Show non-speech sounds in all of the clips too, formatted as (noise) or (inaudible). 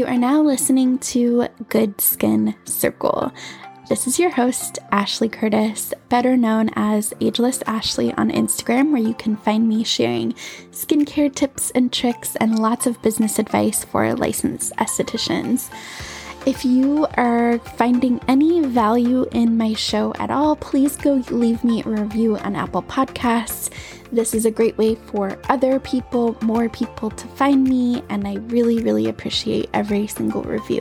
You are now listening to Good Skin Circle. This is your host, Ashley Curtis, better known as Ageless Ashley on Instagram, where you can find me sharing skincare tips and tricks and lots of business advice for licensed estheticians. If you are finding any value in my show at all, please go leave me a review on Apple Podcasts. This is a great way for other people, more people to find me, and I really, really appreciate every single review.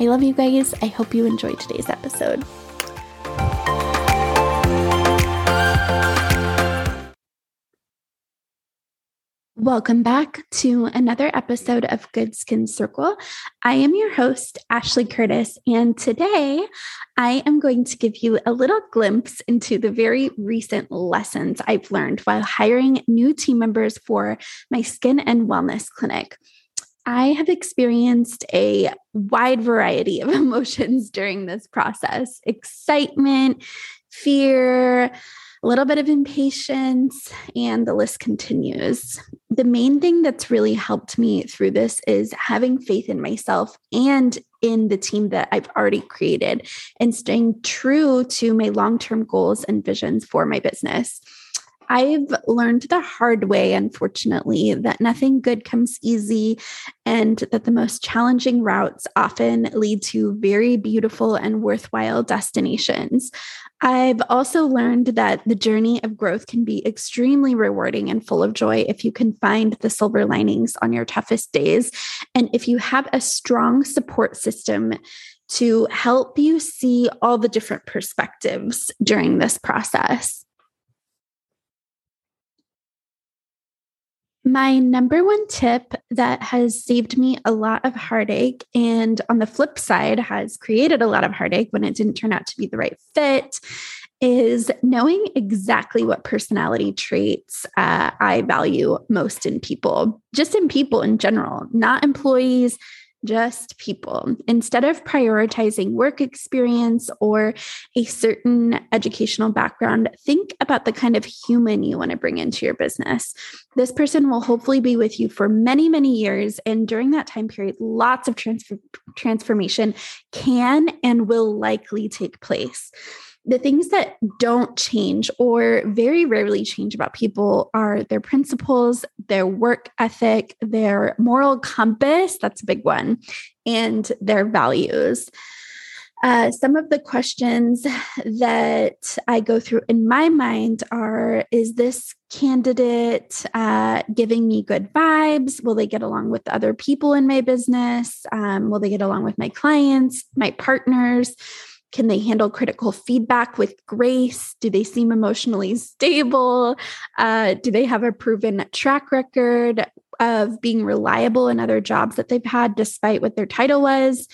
I love you guys. I hope you enjoyed today's episode. Welcome back to another episode of Good Skin Circle. I am your host, Ashley Curtis, and today I am going to give you a little glimpse into the very recent lessons I've learned while hiring new team members for my skin and wellness clinic. I have experienced a wide variety of (laughs) emotions during this process excitement, fear, a little bit of impatience, and the list continues. The main thing that's really helped me through this is having faith in myself and in the team that I've already created and staying true to my long term goals and visions for my business. I've learned the hard way, unfortunately, that nothing good comes easy and that the most challenging routes often lead to very beautiful and worthwhile destinations. I've also learned that the journey of growth can be extremely rewarding and full of joy if you can find the silver linings on your toughest days. And if you have a strong support system to help you see all the different perspectives during this process. My number one tip that has saved me a lot of heartache, and on the flip side, has created a lot of heartache when it didn't turn out to be the right fit, is knowing exactly what personality traits uh, I value most in people, just in people in general, not employees, just people. Instead of prioritizing work experience or a certain educational background, think about the kind of human you want to bring into your business. This person will hopefully be with you for many, many years. And during that time period, lots of transformation can and will likely take place the things that don't change or very rarely change about people are their principles, their work ethic, their moral compass that's a big one and their values. Uh, some of the questions that I go through in my mind are Is this candidate uh, giving me good vibes? Will they get along with other people in my business? Um, will they get along with my clients, my partners? Can they handle critical feedback with grace? Do they seem emotionally stable? Uh, do they have a proven track record of being reliable in other jobs that they've had, despite what their title was?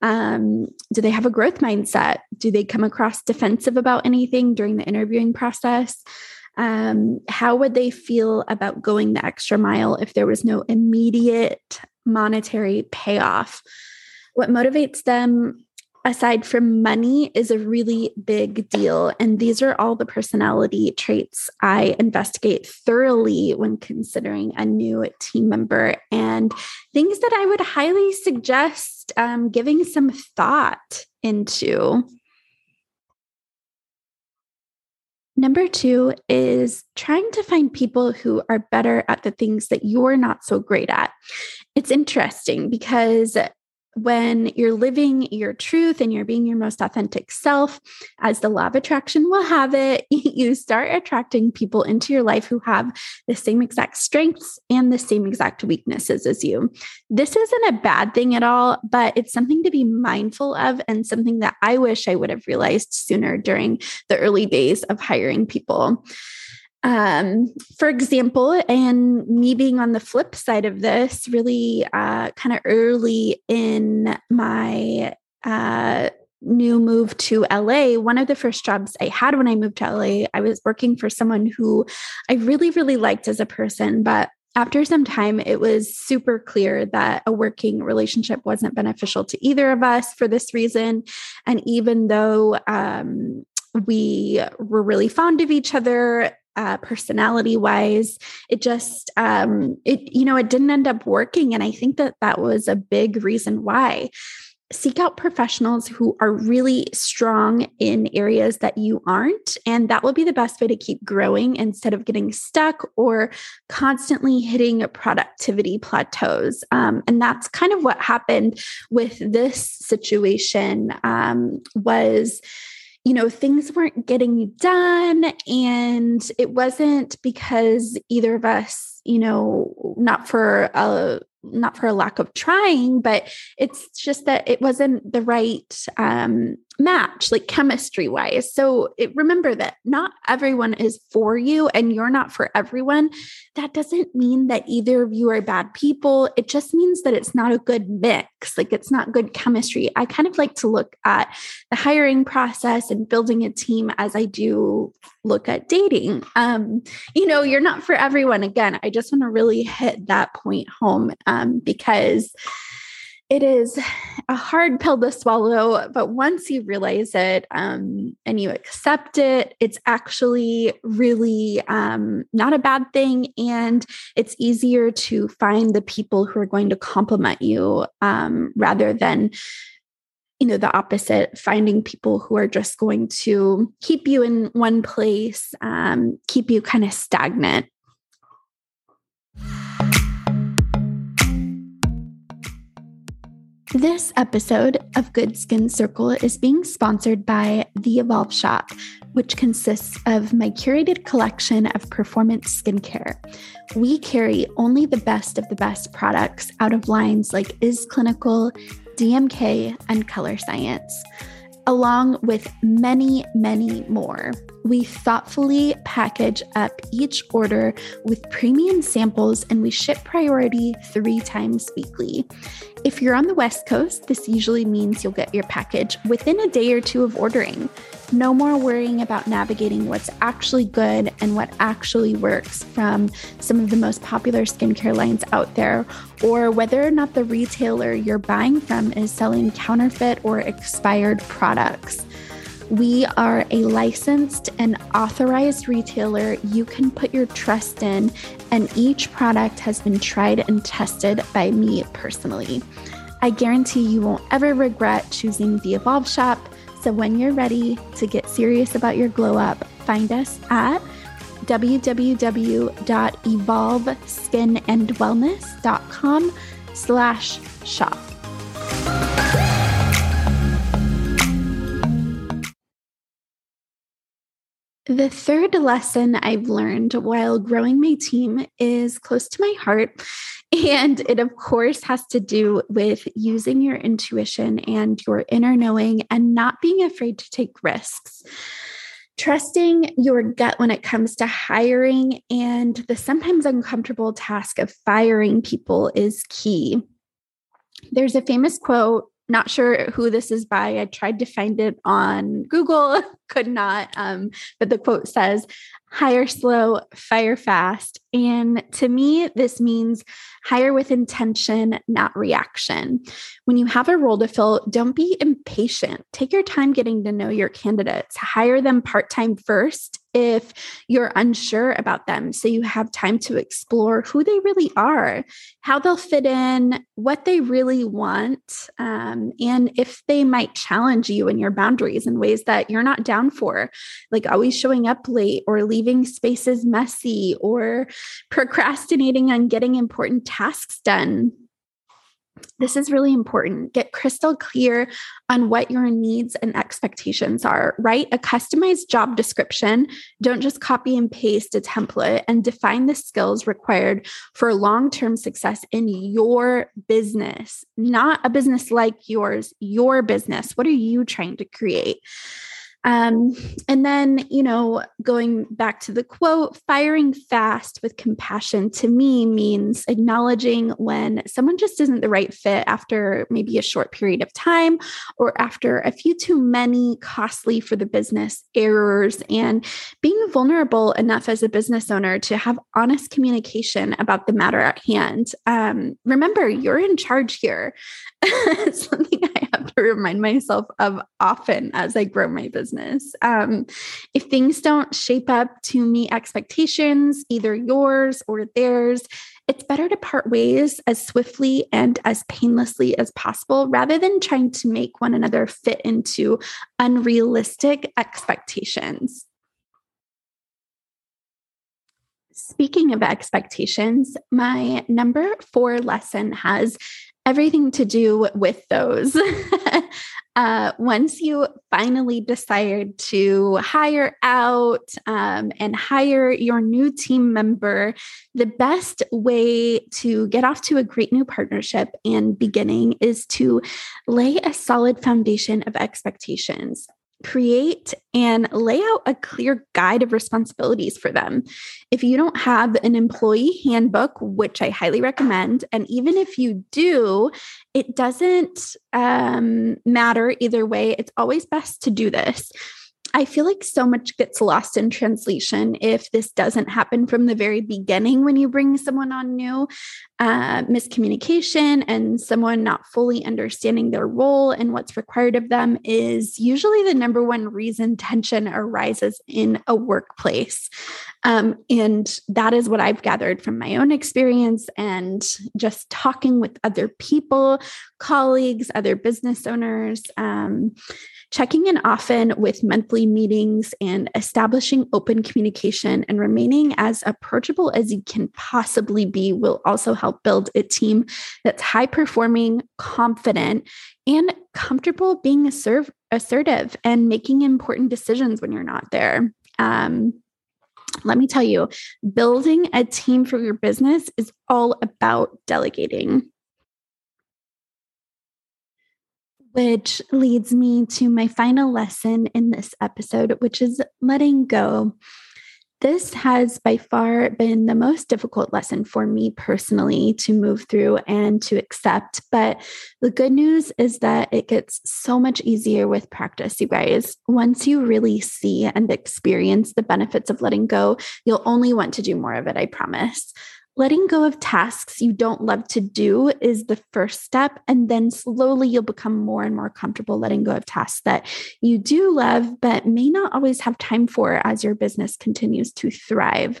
Um, do they have a growth mindset? Do they come across defensive about anything during the interviewing process? Um, how would they feel about going the extra mile if there was no immediate monetary payoff? What motivates them aside from money is a really big deal. And these are all the personality traits I investigate thoroughly when considering a new team member and things that I would highly suggest um, giving some thought into. Number two is trying to find people who are better at the things that you're not so great at. It's interesting because when you're living your truth and you're being your most authentic self, as the law of attraction will have it, (laughs) you start attracting people into your life who have the same exact strengths and the same exact weaknesses as you. This isn't a bad thing at all, but it's something to be mindful of and something that I wish I would have realized sooner during the early days of hiring people. Um, for example, and me being on the flip side of this, really uh, kind of early in my uh, new move to LA, one of the first jobs I had when I moved to LA, I was working for someone who I really, really liked as a person, but after some time, it was super clear that a working relationship wasn't beneficial to either of us for this reason. And even though um, we were really fond of each other, uh, personality wise. It just, um, it, you know, it didn't end up working. And I think that that was a big reason why seek out professionals who are really strong in areas that you aren't. And that will be the best way to keep growing instead of getting stuck or constantly hitting productivity plateaus. Um, and that's kind of what happened with this situation um, was you know things weren't getting done and it wasn't because either of us you know not for a not for a lack of trying, but it's just that it wasn't the right um, match, like chemistry wise. So it, remember that not everyone is for you and you're not for everyone. That doesn't mean that either of you are bad people. It just means that it's not a good mix, like it's not good chemistry. I kind of like to look at the hiring process and building a team as I do look at dating. Um, you know, you're not for everyone. Again, I just want to really hit that point home um, because it is a hard pill to swallow, but once you realize it um, and you accept it, it's actually really um, not a bad thing. And it's easier to find the people who are going to complement you um, rather than you know the opposite finding people who are just going to keep you in one place um, keep you kind of stagnant This episode of Good Skin Circle is being sponsored by The Evolve Shop, which consists of my curated collection of performance skincare. We carry only the best of the best products out of lines like Is Clinical, DMK, and Colorescience along with many, many more. We thoughtfully package up each order with premium samples and we ship priority three times weekly. If you're on the West Coast, this usually means you'll get your package within a day or two of ordering. No more worrying about navigating what's actually good and what actually works from some of the most popular skincare lines out there, or whether or not the retailer you're buying from is selling counterfeit or expired products. We are a licensed and authorized retailer you can put your trust in, and each product has been tried and tested by me personally. I guarantee you won't ever regret choosing the Evolve Shop. So when you're ready to get serious about your glow up, find us at www.evolveskinandwellness.com slash shop. The third lesson I've learned while growing my team is close to my heart. And it, of course, has to do with using your intuition and your inner knowing and not being afraid to take risks. Trusting your gut when it comes to hiring and the sometimes uncomfortable task of firing people is key. There's a famous quote not sure who this is by. I tried to find it on Google, (laughs) could not. Um, but the quote says, hire slow, fire fast. And to me, this means hire with intention, not reaction. When you have a role to fill, don't be impatient. Take your time getting to know your candidates. Hire them part time first if you're unsure about them. So you have time to explore who they really are, how they'll fit in, what they really want, um, and if they might challenge you and your boundaries in ways that you're not down for, like always showing up late or leaving spaces messy or procrastinating on getting important tasks done. This is really important. Get crystal clear on what your needs and expectations are. Write a customized job description. Don't just copy and paste a template and define the skills required for long term success in your business, not a business like yours, your business. What are you trying to create? Um, and then, you know, going back to the quote, firing fast with compassion to me means acknowledging when someone just isn't the right fit after maybe a short period of time or after a few too many costly for the business errors and being vulnerable enough as a business owner to have honest communication about the matter at hand. Um, remember, you're in charge here. (laughs) Something I have to remind myself of often as I grow my business business. Um, if things don't shape up to meet expectations, either yours or theirs, it's better to part ways as swiftly and as painlessly as possible rather than trying to make one another fit into unrealistic expectations. Speaking of expectations, my number four lesson has everything to do with those. (laughs) uh, once you finally decide to hire out um, and hire your new team member, the best way to get off to a great new partnership and beginning is to lay a solid foundation of expectations create and lay out a clear guide of responsibilities for them. If you don't have an employee handbook, which I highly recommend, and even if you do, it doesn't um, matter either way. It's always best to do this. I feel like so much gets lost in translation if this doesn't happen from the very beginning when you bring someone on new. Uh, miscommunication and someone not fully understanding their role and what's required of them is usually the number one reason tension arises in a workplace. Um, and that is what I've gathered from my own experience and just talking with other people, colleagues, other business owners. Um, Checking in often with monthly meetings and establishing open communication and remaining as approachable as you can possibly be will also help build a team that's high performing, confident, and comfortable being assertive, assertive and making important decisions when you're not there. Um, let me tell you, building a team for your business is all about delegating. Which leads me to my final lesson in this episode, which is letting go. This has by far been the most difficult lesson for me personally to move through and to accept. But the good news is that it gets so much easier with practice, you guys. Once you really see and experience the benefits of letting go, you'll only want to do more of it, I promise letting go of tasks you don't love to do is the first step. And then slowly you'll become more and more comfortable letting go of tasks that you do love, but may not always have time for as your business continues to thrive.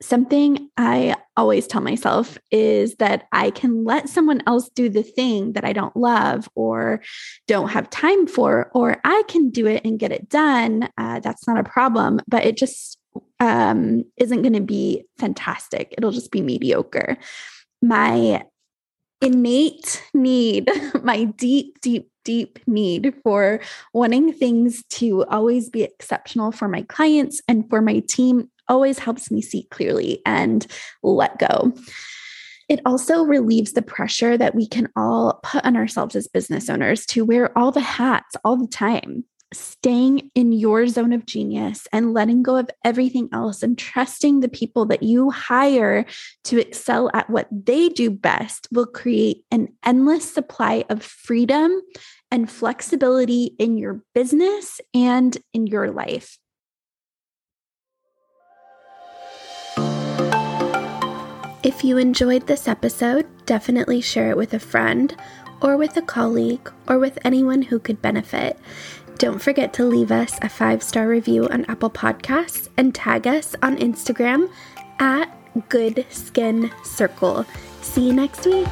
Something I always tell myself is that I can let someone else do the thing that I don't love or don't have time for, or I can do it and get it done. Uh, that's not a problem, but it just um, isn't going to be fantastic. It'll just be mediocre. My innate need, (laughs) my deep, deep, deep need for wanting things to always be exceptional for my clients and for my team always helps me see clearly and let go. It also relieves the pressure that we can all put on ourselves as business owners to wear all the hats all the time staying in your zone of genius and letting go of everything else and trusting the people that you hire to excel at what they do best will create an endless supply of freedom and flexibility in your business and in your life. If you enjoyed this episode, definitely share it with a friend or with a colleague or with anyone who could benefit. Don't forget to leave us a five star review on Apple Podcasts and tag us on Instagram at Good Skin Circle. See you next week.